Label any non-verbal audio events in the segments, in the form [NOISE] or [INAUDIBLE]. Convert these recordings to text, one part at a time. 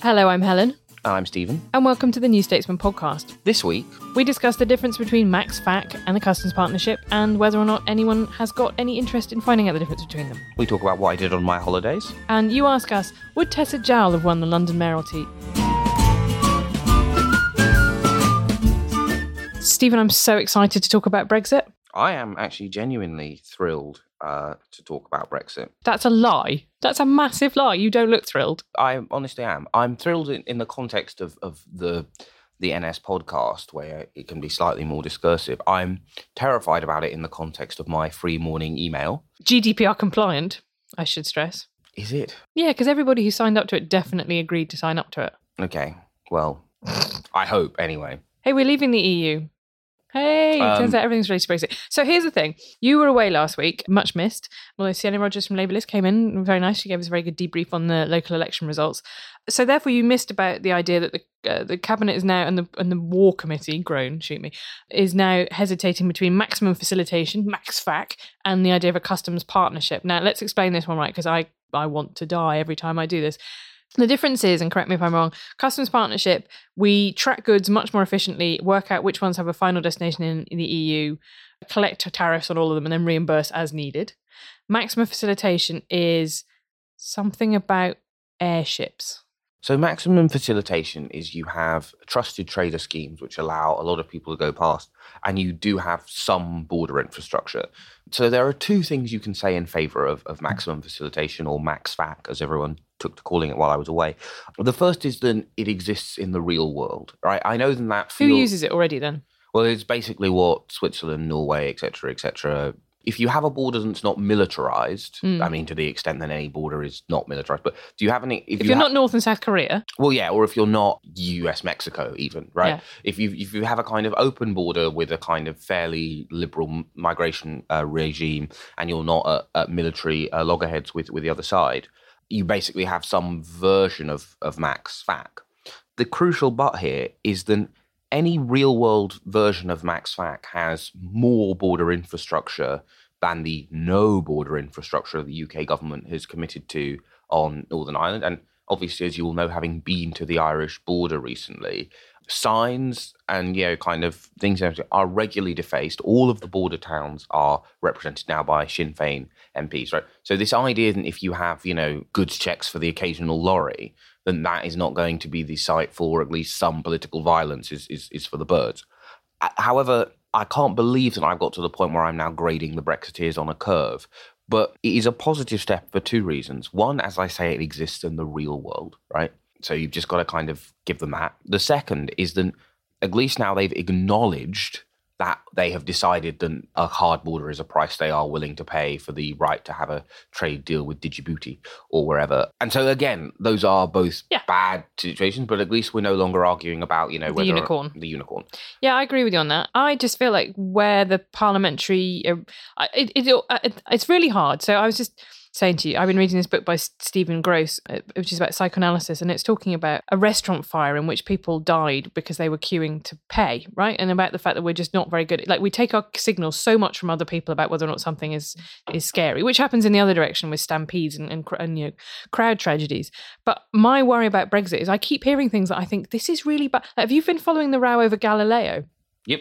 Hello, I'm Helen, And I'm Stephen. and welcome to the New Statesman podcast. This week, We discuss the difference between Max FAC and the Customs Partnership and whether or not anyone has got any interest in finding out the difference between them. we talk about what I did on my holidays. And you ask us, would Tessa Jowell have won the London mayoralty? Stephen, I'm so excited to talk about Brexit. I am actually genuinely thrilled uh, to talk about Brexit. That's a lie. That's a massive lie. You don't look thrilled. I honestly am. I'm thrilled in, in the context of, of the the NS podcast, where it can be slightly more discursive. I'm terrified about it in the context of my free morning email. GDPR compliant, I should stress. Is it? Yeah, because everybody who signed up to it definitely agreed to sign up to it. Okay. Well, I hope anyway. Hey, we're leaving the EU. Hey, turns Um, out everything's really spicy. So here's the thing. You were away last week, much missed. Although Sienna Rodgers from Labour List came in, very nice. She gave us a very good debrief on the local election results. So therefore, you missed about the idea that the uh, the cabinet is now and the and the war committee, groan, shoot me, is now hesitating between maximum facilitation, max fac, and the idea of a customs partnership. Now let's explain this one right because I I want to die every time I do this. The difference is, and correct me if I'm wrong, customs partnership, we track goods much more efficiently, work out which ones have a final destination in, the EU, collect tariffs on all of them, and then reimburse as needed. Maximum facilitation is something about airships. So maximum facilitation is you have trusted trader schemes which allow a lot of people to go past, and you do have some border infrastructure. So there are two things you can say in favour of, of maximum facilitation or max fac, as everyone took to calling it while I was away. The first is that it exists in the real world, right? I know that that Who uses it already then? well, it's basically what Switzerland, Norway, etc., etc. If you have a border that's not militarized, Mm. I mean, to the extent that any border is not militarized, but do you have any? If, you you're ha- not North and South Korea, well, yeah, or if you're not US Mexico, even right. Yeah. If you if you have a kind of open border with a kind of fairly liberal migration uh, regime, and you're not at, at military uh, loggerheads with with the other side, you basically have some version of of max fac. The crucial but here is that any real world version of max fac has more border infrastructure than the no border infrastructure the UK government has committed to on Northern Ireland. And obviously, as you all know, having been to the Irish border recently, signs and you know kind of things are regularly defaced. All of the border towns are represented now by Sinn Féin MPs, right? So this idea that if you have you know goods checks for the occasional lorry, then that is not going to be the site for at least some political violence is is, is for the birds. Uh, However, I can't believe that I've got to the point where I'm now grading the Brexiteers on a curve. But it is a positive step for two reasons. One, as I say, it exists in the real world, right? So you've just got to kind of give them that. The second is that at least now they've acknowledged that they have decided that a hard border is a price they are willing to pay for the right to have a trade deal with Djibouti or wherever. And so again, those are both Yeah. bad situations, but at least we're no longer arguing about, you know, The unicorn. the unicorn. Yeah, I agree with you on that. I just feel like where the parliamentary, uh, it, it, uh, it it's really hard. So I was just saying to you, I've been reading this book by Stephen Grosz, uh, which is about psychoanalysis, and it's talking about a restaurant fire in which people died because they were queuing to pay, right? And about the fact that we're just not very good. Like we take our signals so much from other people about whether or not something is is scary, which happens in the other direction with stampedes and, and, and you know crowd tragedies. But my worry about Brexit is I keep hearing things that I think this is really bad. Like, have you been following the row over Galileo? Yep.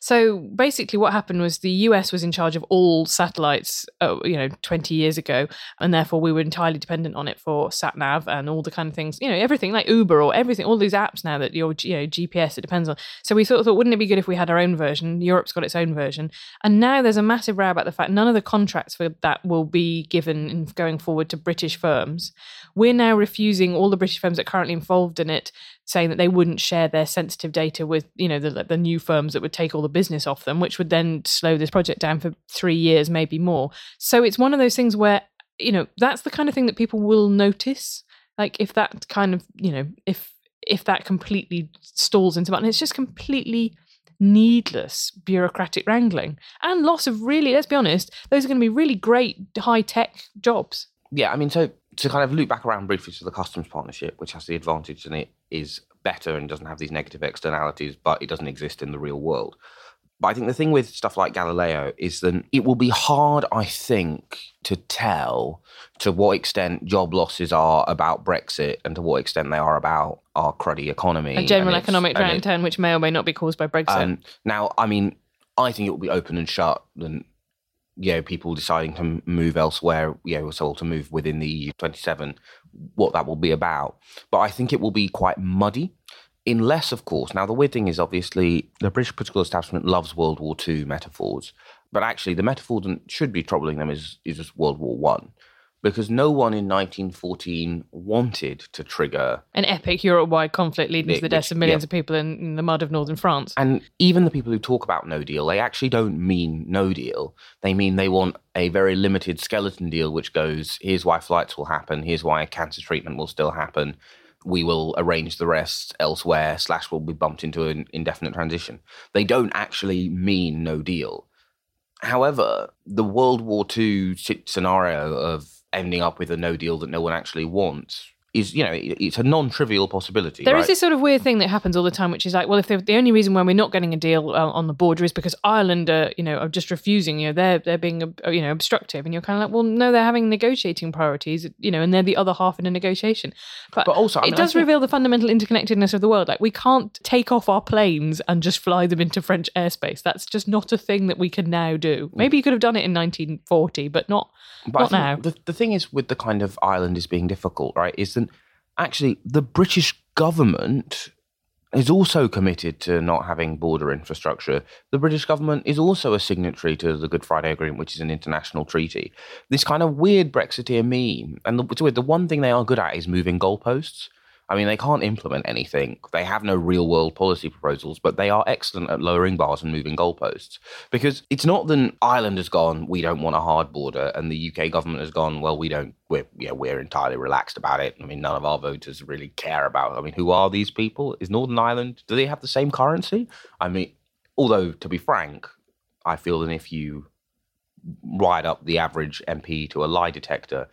So basically, what happened was the US was in charge of all satellites, uh, you know, 20 years ago, and therefore we were entirely dependent on it for sat nav and all the kind of things, you know, everything like Uber or everything, all these apps now that your, you know, GPS it depends on. So we sort of thought, wouldn't it be good if we had our own version? Europe's got its own version, and now there's a massive row about the fact none of the contracts for that will be given going forward to British firms. We're now refusing all the British firms that are currently involved in it saying that they wouldn't share their sensitive data with you know the, the new firms that would take all the business off them which would then slow this project down for three years maybe more. So it's one of those things where you know that's the kind of thing that people will notice. Like if that kind of you know if if that completely stalls into button it's just completely needless bureaucratic wrangling and loss of really let's be honest those are going to be really great high tech jobs. Yeah i mean so to kind of loop back around briefly to the customs partnership, which has the advantage and it is better and doesn't have these negative externalities, but it doesn't exist in the real world. But I think the thing with stuff like Galileo is that it will be hard, I think, to tell to what extent job losses are about Brexit and to what extent they are about our cruddy economy. A general economic downturn, which may or may not be caused by Brexit. Um, now, I mean, I think it will be open and shut and you know, people deciding to move elsewhere, you know, so to move within the EU 27, what that will be about. But I think it will be quite muddy, unless, of course, now the weird thing is obviously the British political establishment loves World War II metaphors, but actually the metaphor that should be troubling them is, is just World War One because no one in 1914 wanted to trigger an epic Europe-wide conflict leading to the deaths of millions yeah. of people in, in, the mud of northern France. And even the people who talk about no deal, they actually don't mean no deal. They mean they want a very limited skeleton deal, which goes: here's why flights will happen, here's why cancer treatment will still happen. We will arrange the rest elsewhere. Slash will be bumped into an indefinite transition. They don't actually mean no deal. However, the World War II scenario of ending up with a no deal that no one actually wants is you know it's a non-trivial possibility There right? is this sort of weird thing that happens all the time which is like well if the only reason why we're not getting a deal uh, on the border is because ireland are you know are just refusing you know they're they're being uh, you know obstructive. And you're kind of like well no they're having negotiating priorities you know and they're the other half in a negotiation. But, but also I mean, it does reveal the fundamental interconnectedness of the world. Like we can't take off our planes and just fly them into french airspace. That's just not a thing that we can now do. Mm. maybe you could have done it in 1940 but not but not now. the, the thing is with the kind of ireland is being difficult right is that actually the British government is also committed to not having border infrastructure. The British government is also a signatory to the Good Friday Agreement, which is an international treaty. This kind of weird Brexiteer meme, and the, the one thing they are good at is moving goalposts. I mean, they can't implement anything. They have no real world policy proposals, but they are excellent at lowering bars and moving goalposts. Because it's not that Ireland has gone, we don't want a hard border, and the UK government has gone, well, we don't, we're, yeah, we're entirely relaxed about it. I mean, none of our voters really care about. I mean, who are these people? Is Northern Ireland? Do they have the same currency? I mean, although to be frank, I feel that if you ride up the average MP to a lie detector,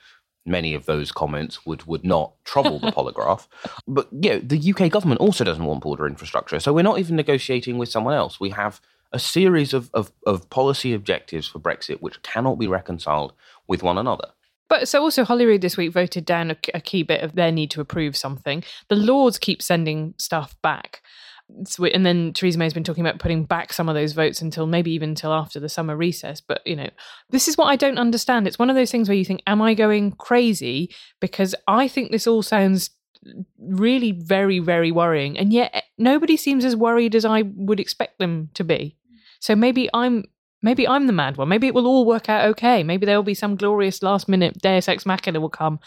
many of those comments would would not trouble the [LAUGHS] polygraph. But yeah, the UK government also doesn't want border infrastructure. So we're not even negotiating with someone else. We have a series of, of, of policy objectives for Brexit which cannot be reconciled with one another. But so also Holyrood this week voted down a, a, key bit of their need to approve something. The Lords keep sending stuff back and then Theresa May's been talking about putting back some of those votes until maybe even until after the summer recess. But you know, this is what I don't understand. It's one of those things where you think, "Am I going crazy?" Because I think this all sounds really very very worrying, and yet eh, nobody seems as worried as I would expect them to be. So maybe I'm maybe I'm the mad one. Maybe it will all work out okay. Maybe there will be some glorious last minute Deus ex machina will come.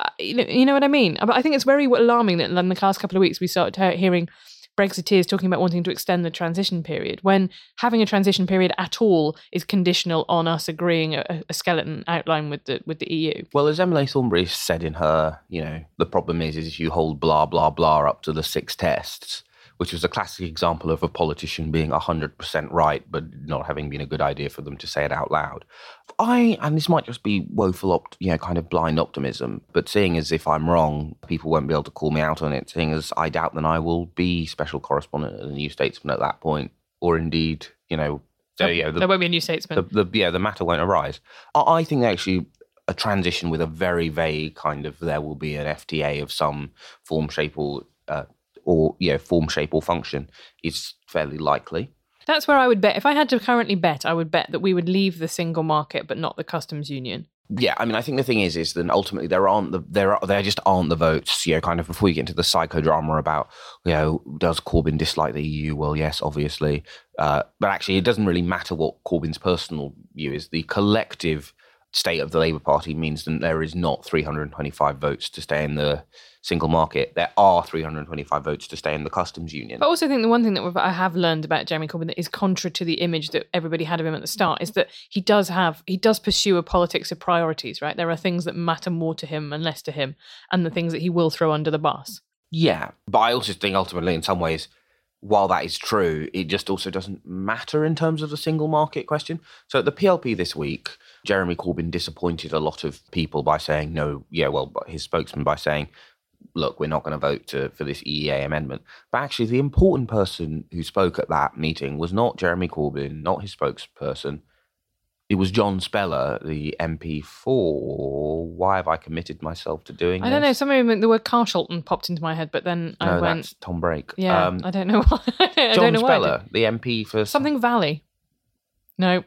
Uh, you, know, you know what I mean? But I think it's very alarming that in the last couple of weeks we started hearing Brexiteers talking about wanting to extend the transition period when having a transition period at all is conditional on us agreeing a, a skeleton outline with the with the EU. Well, as Emily Thornberry said in her, you know, the problem is is you hold blah blah blah up to the six tests, which was a classic example of a politician being 100% right, but not having been a good idea for them to say it out loud. I, and this might just be woeful, opt, you know, kind of blind optimism, but seeing as if I'm wrong, people won't be able to call me out on it, seeing as I doubt that I will be special correspondent at the New Statesman at that point, or indeed, you know, so, yeah, the, there won't be a new statesman. the, the yeah the matter won't arise. I, I think actually a transition with a very vague kind of there will be an FTA of some form, shape, or uh, or yeah form, shape, or function is fairly likely. That's where I would bet. If I had to currently bet, I would bet that we would leave the single market, but not the customs union. Yeah, I mean, I think the thing is, is that ultimately there aren't the there are there just aren't the votes. You know, kind of before you get into the psychodrama about you know does Corbyn dislike the EU? Well, yes, obviously, uh, but actually, it doesn't really matter what Corbyn's personal view is. The collective state of the Labour Party means that there is not 325 votes to stay in the single market. There are 325 votes to stay in the customs union. But I also think the one thing that I have learned about Jeremy Corbyn that is contrary to the image that everybody had of him at the start is that he does have he does pursue a politics of priorities. Right, there are things that matter more to him and less to him, and the things that he will throw under the bus. Yeah, but I also think ultimately, in some ways, while that is true, it just also doesn't matter in terms of the single market question. So at the PLP this week, Jeremy Corbyn disappointed a lot of people by saying no. Yeah, well, his spokesman by saying, "Look, we're not going to vote to, for this EEA amendment." But actually, the important person who spoke at that meeting was not Jeremy Corbyn, not his spokesperson. It was John Spellar, the MP for. Why have I committed myself to doing? I don't know. this? Some of the word Carshalton popped into my head, but then I No, went, that's Tom Brake. yeah, Um, I don't know [LAUGHS] why. I John don't know why I did. Spellar, the MP for Something Valley. No.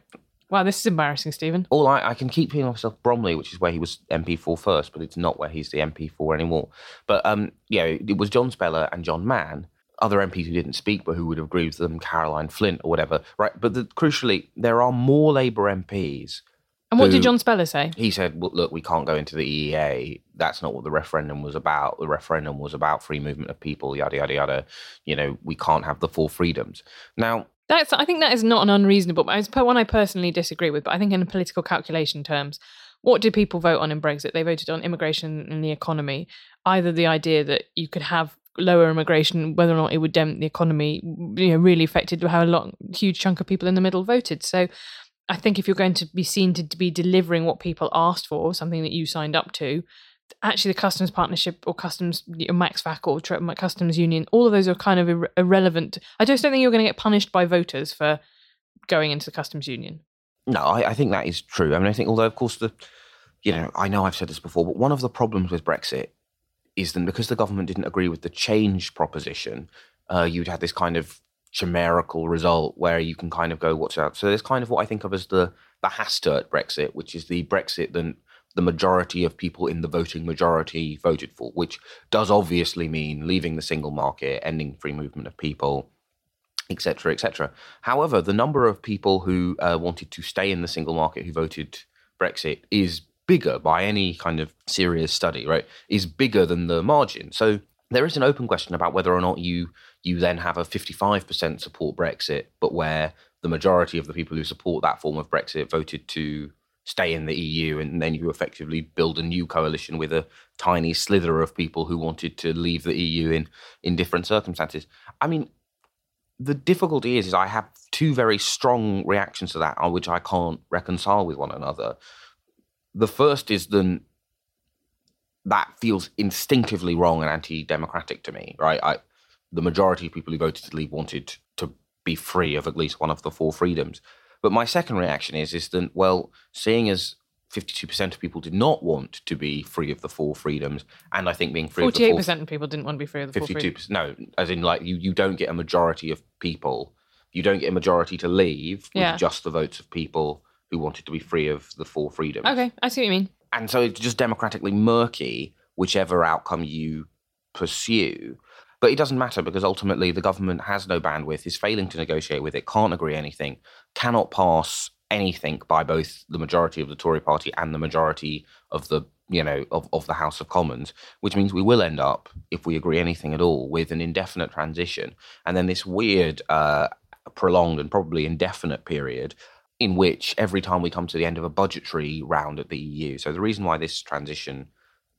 Wow, this is embarrassing, Stephen. all I, I can keep hearing myself Bromley, which is where he was MP for first, but it's not where he's the MP for anymore. But um, yeah, it was John Spellar and John Mann, other MPs who didn't speak but who would have agreed with them, Caroline Flint or whatever, right? But the, crucially, there are more Labour MPs. And what Who- did John Spellar say? He said, well, "Look, we can't go into the EEA. That's not what the referendum was about. The referendum was about free movement of people, yada yada yada. You know, we can't have the four freedoms." Now, That's. I think that is not an unreasonable. It's one I personally disagree with, but I think in political calculation terms, what did people vote on in Brexit? They voted on immigration and the economy. Either the idea that you could have lower immigration, whether or not it would dent the economy, you know, really affected how a lot, huge chunk of people in the middle voted. So. I think if you're going to be seen to be delivering what people asked for, something that you signed up to, actually the customs partnership or customs max fac or customs union all of those are kind of ir- irrelevant i just don't think you're going to get punished by voters for going into the customs union No, I, I think that is true. I mean, I think, although, of course, the, you know, I know I've said this before, but one of the problems with Brexit is that because the government didn't agree with the change proposition, uh, you'd have this kind of chimerical result where you can kind of go, what's out? So there's kind of what I think of as the, the Hastert Brexit, which is the Brexit that the majority of people in the voting majority voted for, which does obviously mean leaving the single market, ending free movement of people, etc., etc. However, the number of people who uh, wanted to stay in the single market who voted Brexit is bigger by any kind of serious study, right? Is bigger than the margin. So there is an open question about whether or not you you then have a 55% support Brexit, but where the majority of the people who support that form of Brexit voted to stay in the EU, and then you effectively build a new coalition with a tiny slither of people who wanted to leave the EU in in different circumstances. I mean, the difficulty is, is I have two very strong reactions to that, which I can't reconcile with one another. The first is then that feels instinctively wrong and anti-democratic to me, right? I, the majority of people who voted to leave wanted to be free of at least one of the four freedoms. But my second reaction is, is that well, seeing as 52% of people did not want to be free of the four freedoms, and I think being free of the Forty-eight four percent of people didn't want to be free of the full Fifty-two freedom. percent. No, as in like you, you don't get a majority of people. You don't get a majority to leave with Yeah. just the votes of people who wanted to be free of the four freedoms. Okay, I see what you mean. And so it's just democratically murky, whichever outcome you pursue. But it doesn't matter because ultimately the government has no bandwidth, is failing to negotiate with it, can't agree anything, cannot pass anything by both the majority of the Tory party and the majority of the you know of, of the House of Commons, which means we will end up, if we agree anything at all, with an indefinite transition and then this weird uh, prolonged and probably indefinite period in which every time we come to the end of a budgetary round at the EU. So the reason why this transition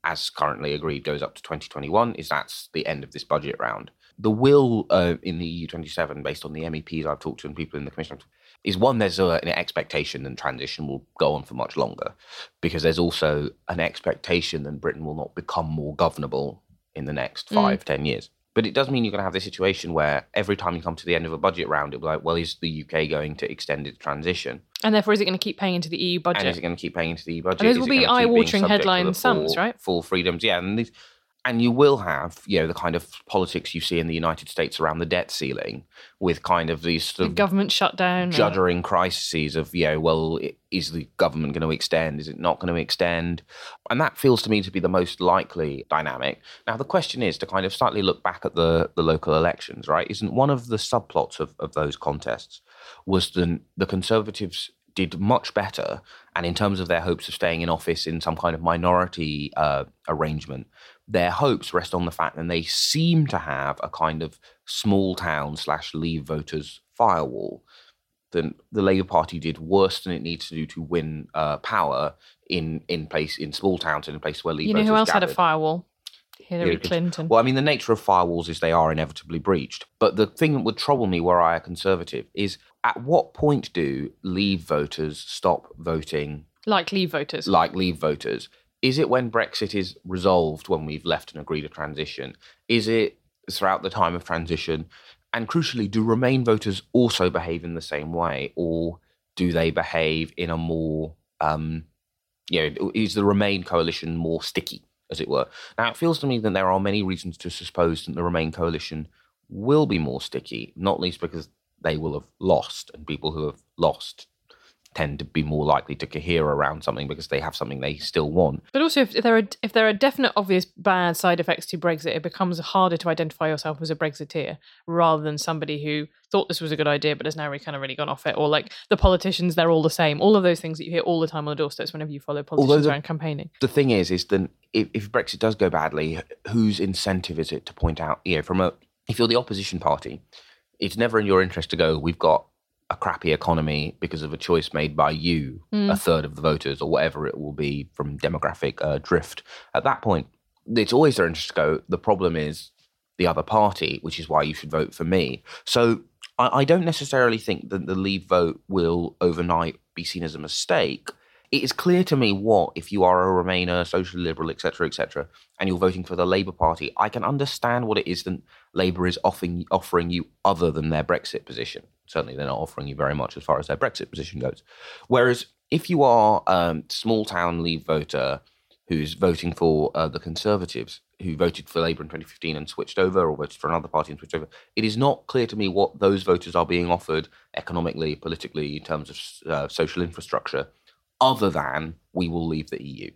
as currently agreed goes up to 2021 is that's the end of this budget round. the will uh, in the EU27, based on the MEPs I've talked to and people in the Commission, is one, there's a, an expectation that transition will go on for much longer, because there's also an expectation that Britain will not become more governable in the next five, ten years. But it does mean you're going to have this situation where every time you come to the end of a budget round, it'll be like, well, is the UK going to extend its transition? And therefore, is it going to keep paying into the EU budget? And is it going to keep paying into the EU budget? those will be gonna keep being eye-watering headline sums, full- right? Full freedoms, yeah. And these, and you will have, you know, the kind of politics you see in the United States around the debt ceiling, with kind of these the of government shutdown. or- juddering crises of, you know, well, is the government going to extend? Is it not going to extend? And that feels to me to be the most likely dynamic. Now, the question is to kind of slightly look back at the, the local elections, right? Isn't one of the subplots of, of those contests was the, the Conservatives did much better, and in terms of their hopes of staying in office in some kind of minority uh, arrangement, their hopes rest on the fact that they seem to have a kind of small town slash leave voters firewall. Then the Labour Party did worse than it needs to do to win uh, power in in place in small towns and in places where leave You know who else had a firewall? Hillary Clinton. Well, I mean, the nature of firewalls is they are inevitably breached. But the thing that would trouble me were I a conservative is at what point do leave voters stop voting like leave voters. like leave voters? Is it when Brexit is resolved, when we've left and agreed a transition? Is it throughout the time of transition? And crucially, do Remain voters also behave in the same way, or do they behave in a more, um, you know, is the Remain coalition more sticky, as it were? Now, it feels to me that there are many reasons to suppose that the Remain coalition will be more sticky, not least because they will have lost, and people who have lost tend to be more likely to cohere around something because they have something they still want. But also, if there are if there are definite, obvious bad side effects to Brexit, it becomes harder to identify yourself as a Brexiteer rather than somebody who thought this was a good idea but has now really kind of really gone off it, or like the politicians, they're all the same. All of those things that you hear all the time on the doorsteps whenever you follow politicians the- around campaigning. The thing is, is then if, if Brexit does go badly, whose incentive is it to point out? You know, from a if you're the opposition party, it's never in your interest to go. We've got a crappy economy because of a choice made by you, a third of the voters, or whatever it will be from demographic uh, drift. At that point, it's always their interest to go. The problem is the other party, which is why you should vote for me. So I, I don't necessarily think that the Leave vote will overnight be seen as a mistake. It is clear to me what, if you are a Remainer, social liberal, etc., etc., and you're voting for the Labour Party, I can understand what it is that Labour is offering offering you other than their Brexit position. Certainly, they're not offering you very much as far as their Brexit position goes. Whereas, if you are a small town Leave voter who's voting for uh, the Conservatives, who voted for Labour in 2015 and switched over, or voted for another party and switched over, it is not clear to me what those voters are being offered economically, politically, in terms of uh, social infrastructure, other than we will leave the EU.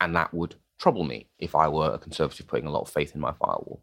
And that would trouble me if I were a Conservative putting a lot of faith in my firewall.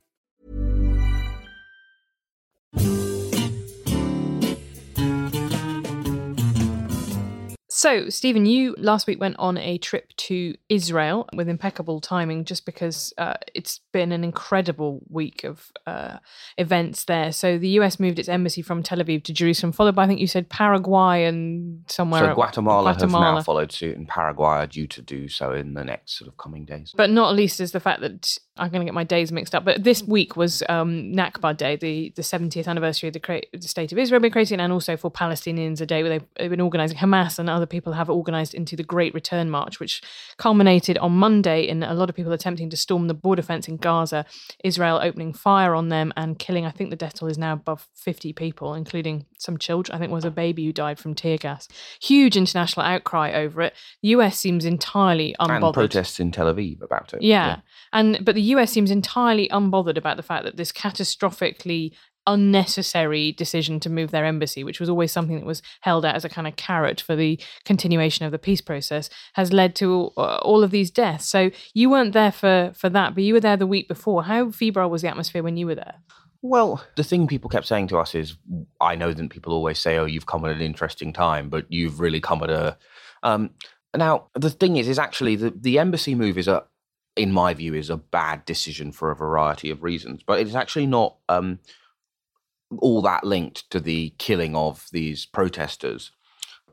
thank you. So, Stephen, you last week went on a trip to Israel with impeccable timing just because uh, it's been an incredible week of uh, events there. So, the US moved its embassy from Tel Aviv to Jerusalem, followed by, I think you said, Paraguay and somewhere. so Guatemala, Guatemala. have now followed suit, and Paraguay are due to do so in the next sort of coming days. But not least is the fact that I'm going to get my days mixed up. But this week was um, Nakba Day, the, the 70th anniversary of the, crea- the state of Israel being created, and also for Palestinians, a day where they've, they've been organising Hamas and other people have organised into the Great Return March, which culminated on Monday in a lot of people attempting to storm the border fence in Gaza, Israel opening fire on them and killing, I think the death toll is now above 50 people, including some children. I think was a baby who died from tear gas. Huge international outcry over it. The US seems entirely unbothered. And protests in Tel Aviv about it. Yeah. And but the US seems entirely unbothered about the fact that this catastrophically unnecessary decision to move their embassy, which was always something that was held out as a kind of carrot for the continuation of the peace process, has led to uh, all of these deaths. So you weren't there for for that, but you were there the week before. How febrile was the atmosphere when you were there? Well, the thing people kept saying to us is, I know that people always say, "Oh, you've come at an interesting time," but you've really come at a. Um, now, the thing is, is actually the the embassy move is a, in my view, is a bad decision for a variety of reasons, but it's actually not. Um, all that linked to the killing of these protesters,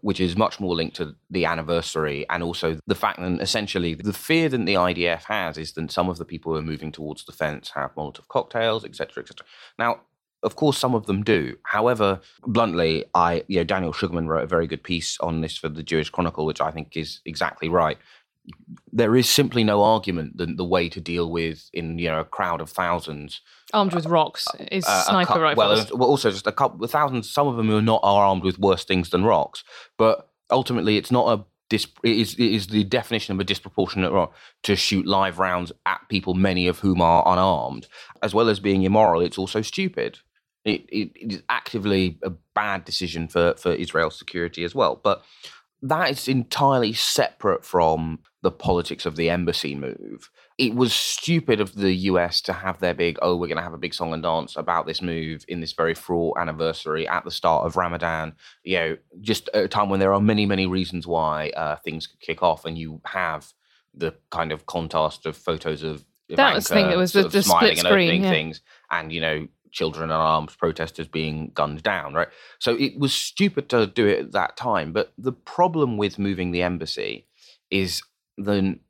which is much more linked to the anniversary and also the fact that essentially the fear that the IDF has is that some of the people who are moving towards the fence have Molotov cocktails, etc., etc. Now, of course, some of them do. However, bluntly, I, you know, Daniel Sugarman wrote a very good piece on this for the Jewish Chronicle, which I think is exactly right there is simply no argument that the way to deal with in you know a crowd of thousands armed with rocks is uh, sniper cu- rifles. Well, also just a couple of thousands. Some of them who are not are armed with worse things than rocks, but ultimately it's not a dis- it is, it is the definition of a disproportionate rock to shoot live rounds at people, many of whom are unarmed, as well as being immoral. It's also stupid. It, it, it is actively a bad decision for for Israel's security as well, but that is entirely separate from the politics of the embassy move. It was stupid of the US to have their big, oh, we're going to have a big song and dance about this move in this very fraught anniversary at the start of Ramadan. You know, just at a time when there are many, many reasons why uh, things could kick off, and you have the kind of contrast of photos of that was the thing that was the, the split screen, yeah. things, and you know, children and armed protesters being gunned down, right? So it was stupid to do it at that time. But the problem with moving the embassy is then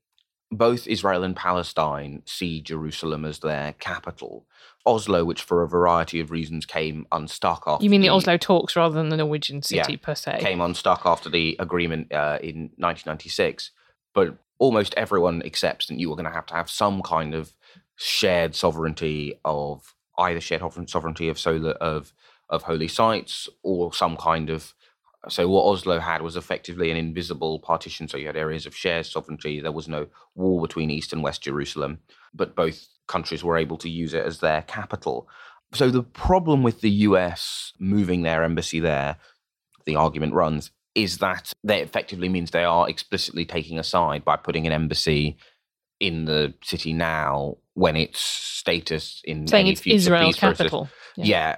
both Israel and Palestine see Jerusalem as their capital. Oslo, which for a variety of reasons came unstuck after. You mean the, the Oslo talks rather than the Norwegian city yeah, per se? Came unstuck after the agreement uh, in 1996. But almost everyone accepts that you were going to have to have some kind of shared sovereignty of either shared sovereignty of solar of of holy sites or some kind of so what Oslo had was effectively an invisible partition. So you had areas of shared sovereignty. There was no war between East and West Jerusalem, but both countries were able to use it as their capital. So the problem with the US moving their embassy there, the argument runs, is that that effectively means they are explicitly taking a side by putting an embassy in the city now when its status in saying any it's Israel's capital. Process, yeah. yeah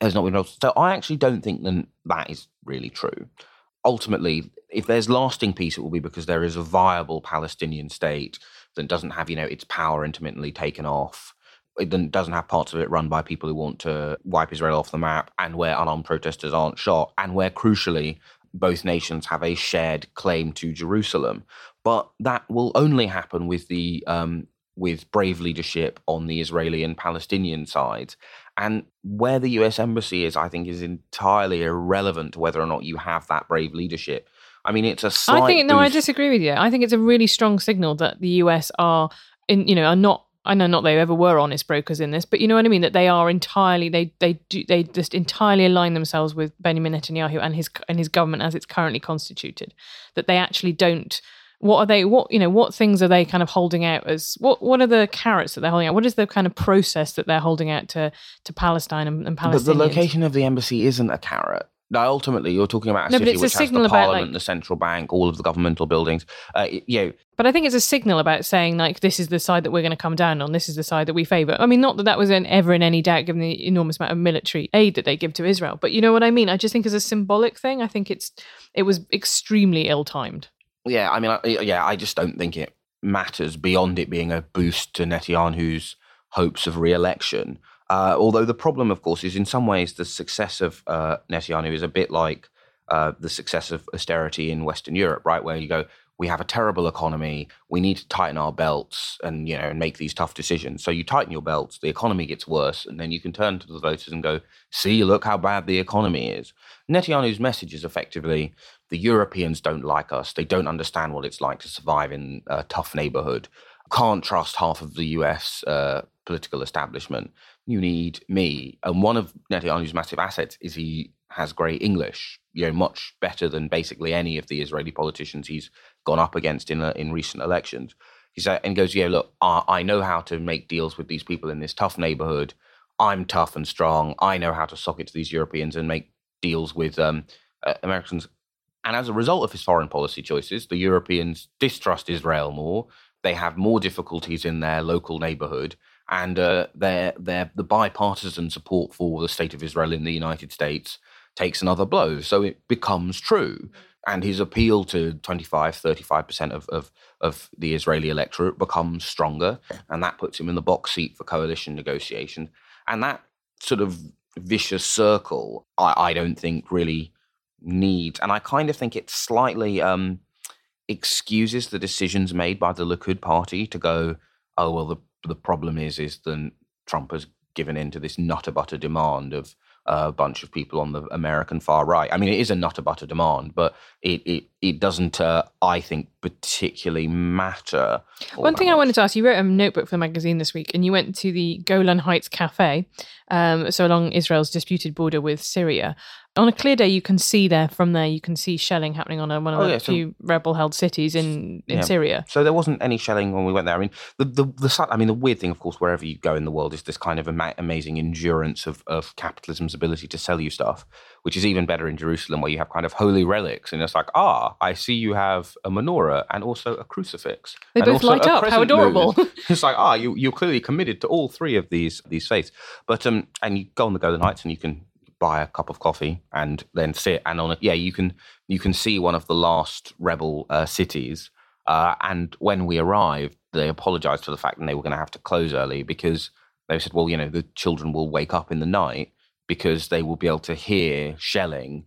has not been So I actually don't think that that is really true. Ultimately, if there's lasting peace, it will be because there is a viable Palestinian state that doesn't have, you know, its power intermittently taken off. It doesn't have parts of it run by people who want to wipe Israel off the map, and where unarmed protesters aren't shot, and where crucially both nations have a shared claim to Jerusalem. But that will only happen with the um, with brave leadership on the Israeli and Palestinian sides. And where the US embassy is, I think, is entirely irrelevant to whether or not you have that brave leadership. I mean, it's a slight. I think no, boost. I disagree with you. I think it's a really strong signal that the US are in, you know, are not. I know not they ever were honest brokers in this, but you know what I mean. That they are entirely they they do they just entirely align themselves with Benjamin Netanyahu and his and his government as it's currently constituted. That they actually don't what are they what you know what things are they kind of holding out as what what are the carrots that they're holding out what is the kind of process that they're holding out to to palestine and, and palestinians but the location of the embassy isn't a carrot now, ultimately, you're talking about a no, city which a has the parliament, like, the central bank, all of the governmental buildings. Uh, you know, but I think it's a signal about saying like this is the side that we're going to come down on. This is the side that we favour. I mean, not that that was in, ever in any doubt, given the enormous amount of military aid that they give to Israel. But you know what I mean. I just think as a symbolic thing, I think it's it was extremely ill timed yeah, I mean, yeah, I just don't think it matters beyond it being a boost to Netanyahu's hopes of re-election. Uh, although the problem, of course, is in some ways the success of uh, Netanyahu is a bit like uh, the success of austerity in Western Europe, right? Where you go, we have a terrible economy, we need to tighten our belts and you know and make these tough decisions. So you tighten your belts, the economy gets worse, and then you can turn to the voters and go, see, look how bad the economy is. Netanyahu's message is effectively the Europeans don't like us. They don't understand what it's like to survive in a tough neighborhood. Can't trust half of the US uh, political establishment. You need me. And one of Netanyahu's massive assets is he has great English, you know, much better than basically any of the Israeli politicians he's gone up against in, uh, in recent elections. He said, and goes, yeah, look, I, I know how to make deals with these people in this tough neighborhood. I'm tough and strong. I know how to sock it to these Europeans and make deals with um, uh, Americans. And as a result of his foreign policy choices, the Europeans distrust Israel more. They have more difficulties in their local neighborhood. And uh, their, their, the bipartisan support for the state of Israel in the United States takes another blow. So it becomes true. And his appeal to 25, 35% of, of, of the Israeli electorate becomes stronger. And that puts him in the box seat for coalition negotiations. And that sort of vicious circle, I, I don't think really needs. And I kind of think it slightly um, excuses the decisions made by the Likud party to go, oh, well, the, the problem is, is that Trump has given in to this nutter butter demand of a bunch of people on the American far right. I mean, it is a nutter butter demand, but it it, it doesn't, uh, I think, particularly matter. One thing much. I wanted to ask you wrote a notebook for the magazine this week, and you went to the Golan Heights Cafe, um, so along Israel's disputed border with Syria. On a clear day, you can see there from there, you can see shelling happening on a, one of Oh, the yeah, so- few rebel-held cities in in Yeah. Syria. So there wasn't any shelling when we went there. I mean, the, the the I mean, the weird thing, of course, wherever you go in the world, is this kind of ama- amazing endurance of of capitalism's ability to sell you stuff, which is even better in Jerusalem, where you have kind of holy relics, and it's like, ah, I see you have a menorah and also a crucifix. They both light up. How crescent moon." adorable. [LAUGHS] it's like, ah, you you're clearly committed to all three of these these faiths. But um, and you go on the Golan Heights, and you can buy a cup of coffee and then sit and on it yeah you can you can see one of the last rebel uh, cities. Uh, and when we arrived they apologized for the fact that they were going to have to close early because they said well you know the children will wake up in the night because they will be able to hear shelling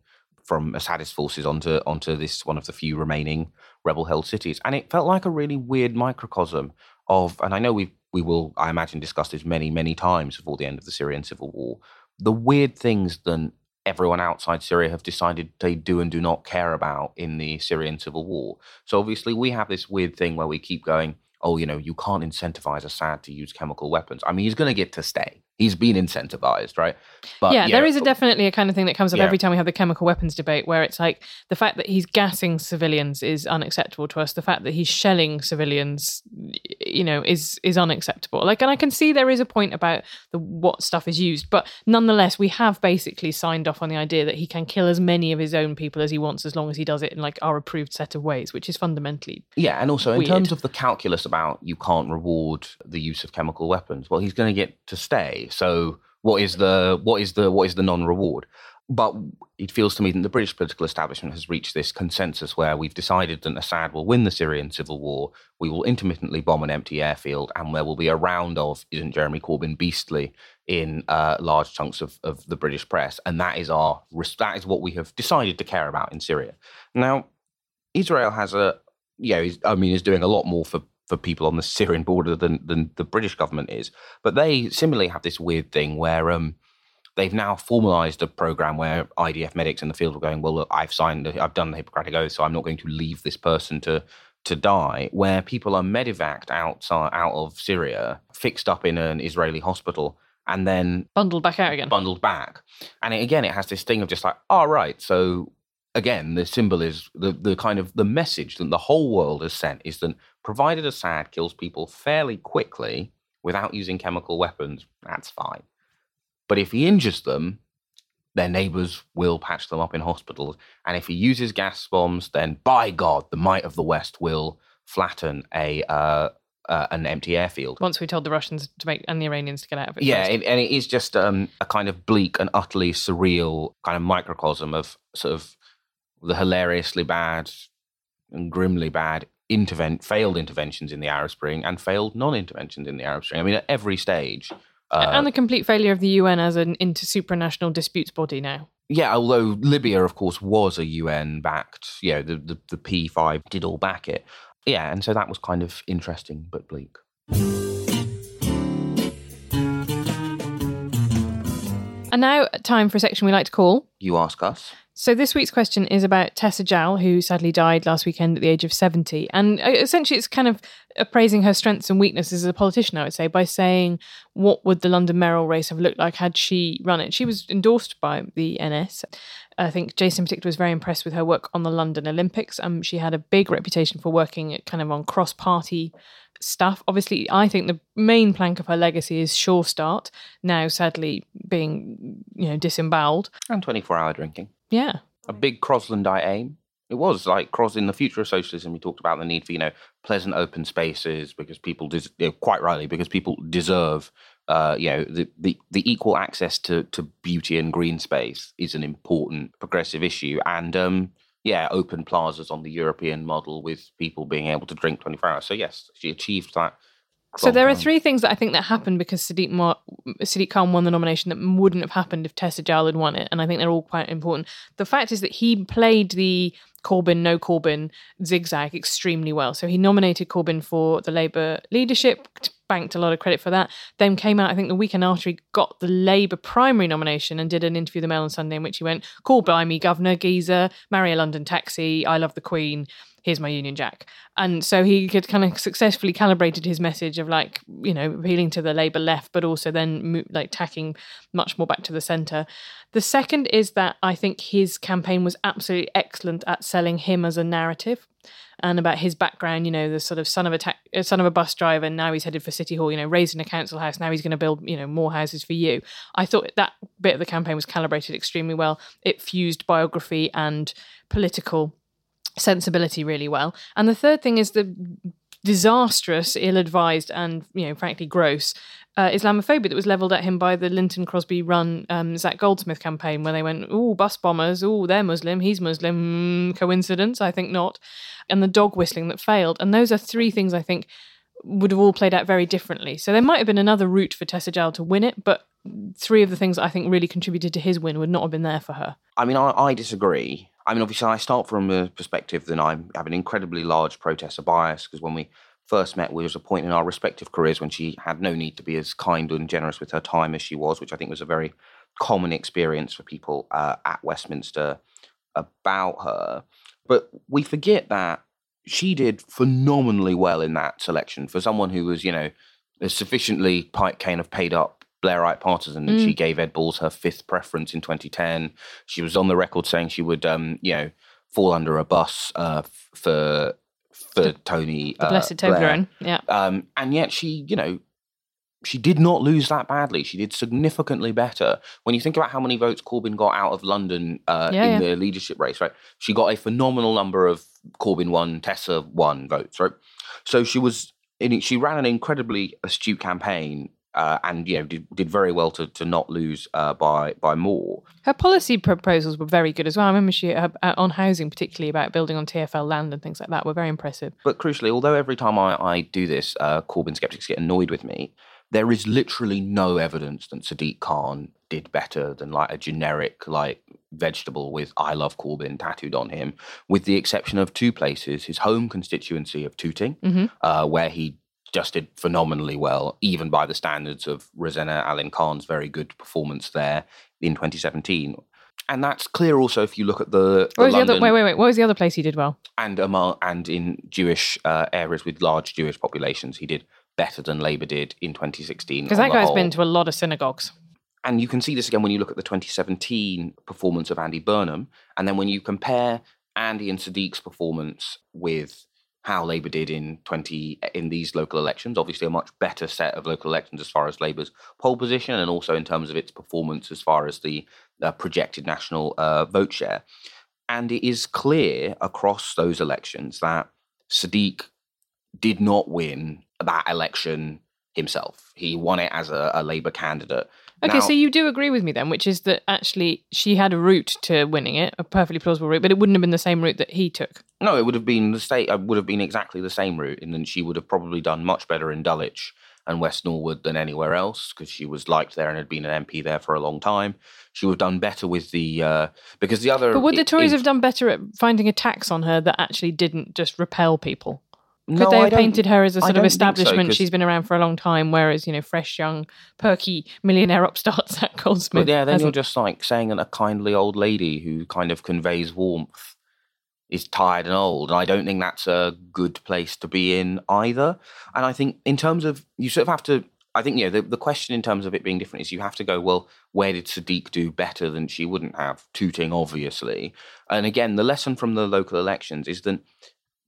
from Assadist forces onto onto this one of the few remaining rebel held cities. And it felt like a really weird microcosm of and I know we we will I imagine discuss this many many times before the end of the Syrian civil war the weird things that everyone outside Syria have decided they do and do not care about in the Syrian civil war. So obviously we have this weird thing where we keep going, oh, you know, you can't incentivize Assad to use chemical weapons. I mean, he's going to get to stay. He's been incentivized, right? But yeah, there is a definitely a kind of thing that comes up Yeah. every time we have the chemical weapons debate where it's like the fact that he's gassing civilians is unacceptable to us. The fact that he's shelling civilians, you know, is is unacceptable. Like, and I can see there is a point about the what stuff is used, but nonetheless, we have basically signed off on the idea that he can kill as many of his own people as he wants, as long as he does it in like our approved set of ways, which is fundamentally Yeah, and also in Weird. terms of the calculus about you can't reward the use of chemical weapons, well, he's going to get to stay. So what is the what is the what is the non-reward? But it feels to me that the British political establishment has reached this consensus where we've decided that Assad will win the Syrian civil war. We will intermittently bomb an empty airfield, and there will be a round of isn't Jeremy Corbyn beastly in uh, large chunks of, of the British press, and that is our that is what we have decided to care about in Syria. Now, Israel has a you know, I mean, is doing a lot more for, for people on the Syrian border than, than the British government is. But they similarly have this weird thing where um, they've now formalized a program where IDF medics in the field are going, well, look, I've signed, I've done the Hippocratic Oath, so I'm not going to leave this person to to die. Where people are medevaced outside out of Syria, fixed up in an Israeli hospital, and then bundled back out again. bundled back. And it, again, it has this thing of just like, all right, so again, the symbol is the, the kind of the message that the whole world has sent is that provided Assad kills people fairly quickly without using chemical weapons, that's fine. But if he injures them, their neighbors will patch them up in hospitals. And if he uses gas bombs, then by God, the might of the West will flatten a uh, uh, an empty airfield. Once we told the Russians to make and the Iranians to get out of it. Yeah, it, and it is just um, a kind of bleak and utterly surreal kind of microcosm of sort of the hilariously bad and grimly bad intervent failed interventions in the Arab Spring and failed non-interventions in the Arab Spring. I mean, at every stage. Uh, and the complete failure of the UN as an inter supranational disputes body now. yeah, although Libya, of course, was a UN-backed, you know, the, the, the P5 did all back it. Yeah, and so that was kind of interesting but bleak. And now, time for a section we like to call. You ask us. So, this week's question is about Tessa Jowell, who sadly died last weekend at the age of 70. And uh, essentially, it's kind of appraising her strengths and weaknesses as a politician, I would say, by saying, what would the London mayoral race have looked like had she run it? She was endorsed by the NS. I think Jason in particular was very impressed with her work on the London Olympics. Um, she had a big reputation for working kind of on cross party stuff. Obviously, I think the main plank of her legacy is Sure Start, now sadly being, you know, disemboweled. And 24 hour drinking. Yeah. A big Croslandite aim. It was like Cros in the future of socialism. We talked about the need for you know pleasant open spaces because people des- quite rightly because people deserve uh, you know the, the the equal access to to beauty and green space is an important progressive issue and um, yeah open plazas on the European model with people being able to drink twenty four hours. So yes, she achieved that. So there are three things that I think that happened because Sadiq, Mo- Sadiq Khan won the nomination that wouldn't have happened if Tessa Jowell had won it, and I think they're all quite important. The fact is that he played the Corbyn, no Corbyn zigzag extremely well. So he nominated Corbyn for the Labour leadership, banked a lot of credit for that. Then came out, I think, the weekend after he got the Labour primary nomination and did an interview with the Mail on Sunday in which he went, "Call by me, Governor Geezer, marry a London taxi, I love the Queen." Here's my Union Jack. And so he had kind of successfully calibrated his message of like, you know, appealing to the Labour left, but also then like tacking much more back to the centre. The second is that I think his campaign was absolutely excellent at selling him as a narrative and about his background, you know, the sort of son of a ta- uh, son of a bus driver, and now he's headed for City Hall, you know, raised in a council house, now he's going to build, you know, more houses for you. I thought that bit of the campaign was calibrated extremely well. It fused biography and political sensibility really well. And the third thing is the disastrous, ill-advised, and you know, frankly, gross uh, Islamophobia that was levelled at him by the Lynton Crosby run um, Zac Goldsmith campaign, where they went, "Oh, bus bombers! Oh, they're Muslim. He's Muslim. Mm, coincidence? I think not." And the dog whistling that failed. And those are three things I think would have all played out very differently. So there might have been another route for Tessa Jowell to win it, but three of the things I think really contributed to his win would not have been there for her. I mean, I, I disagree. I mean, obviously, I start from a perspective that I have an incredibly large pro-Tessa bias because when we first met, we was a point in our respective careers when she had no need to be as kind and generous with her time as she was, which I think was a very common experience for people uh, at Westminster about her. But we forget that she did phenomenally well in that selection for someone who was, you know, sufficiently pi- kind of paid up Blairite partisan, and she gave Ed Balls her fifth preference in 2010. She was on the record saying she would, um, you know, fall under a bus uh, for for Tony. The uh, blessed. Toblerone. Yeah. Um, and yet she, you know, she did not lose that badly. She did significantly better. When you think about how many votes Corbyn got out of London uh, Yeah, in yeah. the leadership race, right? She got a phenomenal number of Corbyn one, Tessa one votes, right? So she was, in, she ran an incredibly astute campaign. Uh, and you know did, did very well to, to not lose uh, by by more. Her policy proposals were very good as well. I remember she uh, on housing, particularly about building on TFL land and things like that, were very impressive. But crucially, although every time I, I do this, uh, Corbyn skeptics get annoyed with me, there is literally no evidence that Sadiq Khan did better than like a generic like vegetable with "I love Corbyn" tattooed on him, with the exception of two places: his home constituency of Tooting, uh, where he just did phenomenally well, even by the standards of Rosena Allin-Khan's very good performance there in 2017. And that's clear also if you look at the, the What was the other? Wait, wait, wait. What was the other place he did well? and among and in Jewish uh, areas with large Jewish populations, he did better than Labour did in 2016. Because that guy's whole. been to a lot of synagogues. and you can see this again when you look at the 2017 performance of Andy Burnham, and then when you compare Andy and Sadiq's performance with how Labour did in 20 in these local elections. Obviously, a much better set of local elections as far as Labour's poll position, and also in terms of its performance as far as the uh, projected national uh, vote share. And it is clear across those elections that Sadiq did not win that election himself. He won it as a, a Labour candidate. Okay, Now- so you do agree with me then, which is that actually she had a route to winning it, a perfectly plausible route, but it wouldn't have been the same route that he took. No, it would have been the state. It would have been exactly the same route, and then she would have probably done much better in Dulwich and West Norwood than anywhere else because she was liked there and had been an MP there for a long time. She would have done better with the uh, because the other. But would the Tories in- have done better at finding a tax on her that actually didn't just repel people? Could No, they have painted her as a sort of so, establishment? 'cause- She's been around for a long time, whereas you know, fresh, young, perky millionaire upstart [LAUGHS] Zac Goldsmith. But yeah, then you're just like saying that a kindly old lady who kind of conveys warmth is tired and old. And I don't think that's a good place to be in either. And I think in terms of you sort of have to I think, you know, the, the question in terms of it being different is you have to go, well, where did Sadiq do better than she wouldn't have? Tooting, obviously. And again, the lesson from the local elections is that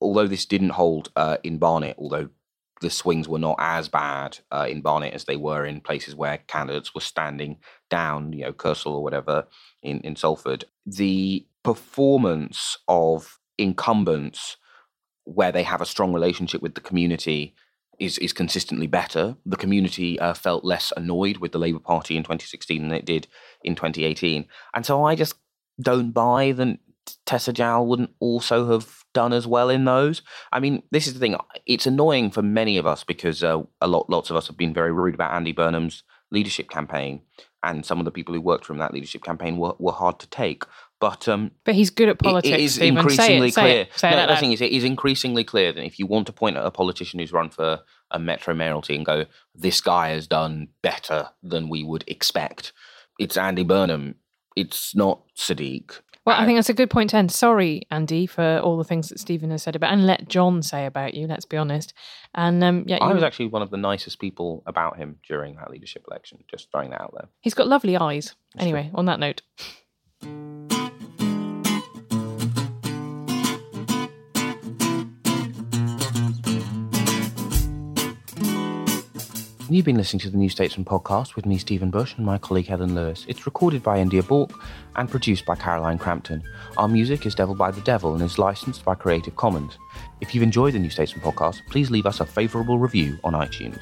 although this didn't hold uh, in Barnet, although the swings were not as bad uh, in Barnet as they were in places where candidates were standing down, you know, Kersal or whatever in, in Salford. The performance of incumbents where they have a strong relationship with the community is is consistently better. The community uh, felt less annoyed with the Labour Party in 2016 than it did in 2018, and so I just don't buy that Tessa Jowell wouldn't also have done as well in those. I mean, this is the thing. It's annoying for many of us because uh, a lot, lots of us have been very rude about Andy Burnham's leadership campaign, and some of the people who worked from that leadership campaign were, were hard to take. But um, but he's good at politics. It, it is Stephen. increasingly say it, clear. Say it, say no, the thing is, it is increasingly clear that if you want to point at a politician who's run for a metro mayoralty and go, "This guy has done better than we would expect," it's Andy Burnham. It's not Sadiq. Well, I think that's a good point to end. Sorry, Andy, for all the things that Stephen has said about, and let John say about you. Let's be honest. And um, yeah, I was actually one of the nicest people about him during that leadership election. Just throwing that out there. he's got lovely eyes. Anyway, on that note, You've been listening to the New Statesman podcast with me, Stephen Bush, and my colleague Helen Lewis. It's recorded by India Bork and produced by Caroline Crampton. Our music is Devil by the Devil and is licensed by Creative Commons. If you've enjoyed the New Statesman podcast, please leave us a favourable review on iTunes.